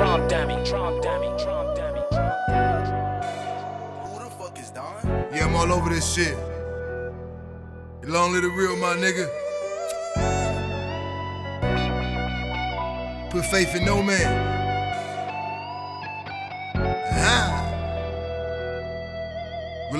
Drum dummy, drum dummy, drum dummy, Who the fuck is Don? Yeah, I'm all over this shit. Long live the real, my nigga. Put faith in no man. Ah. We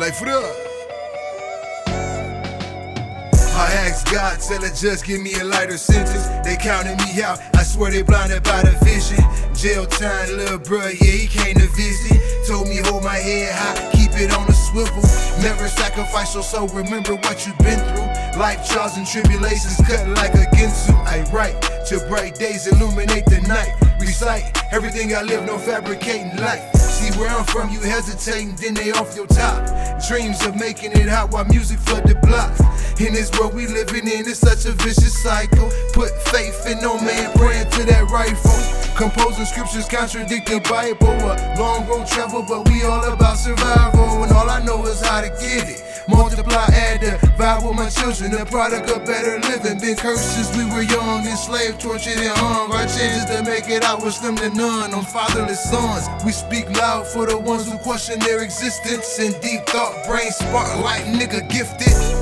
asked God, tell the judge, give me a lighter sentence. They counted me out, I swear they blinded by the vision. Jail time, little bruh, yeah, he came to visit. Told me hold my head high, keep it on the swivel. Never sacrifice your soul, remember what you've been through. Life trials and tribulations cut like a ginsu. I write till bright days illuminate the night. Recite everything I live, no fabricating life. See where I'm from, you hesitating, then they off your top. Dreams of making it hot while music flood the blocks. In this world we living in, it's such a vicious cycle. Put faith in no man, praying to that rifle. Composing scriptures contradict the Bible. A long road travel, but we all about survival. And all I know is how to get it. Multiply, add, divide with my children. The product of better living. Been cursed since we were young, enslaved, tortured, and hung. Our chances to make it out was slim to none. On fatherless sons, we speak loud for the ones who question their existence. In deep thought, brain spark like nigga gifted.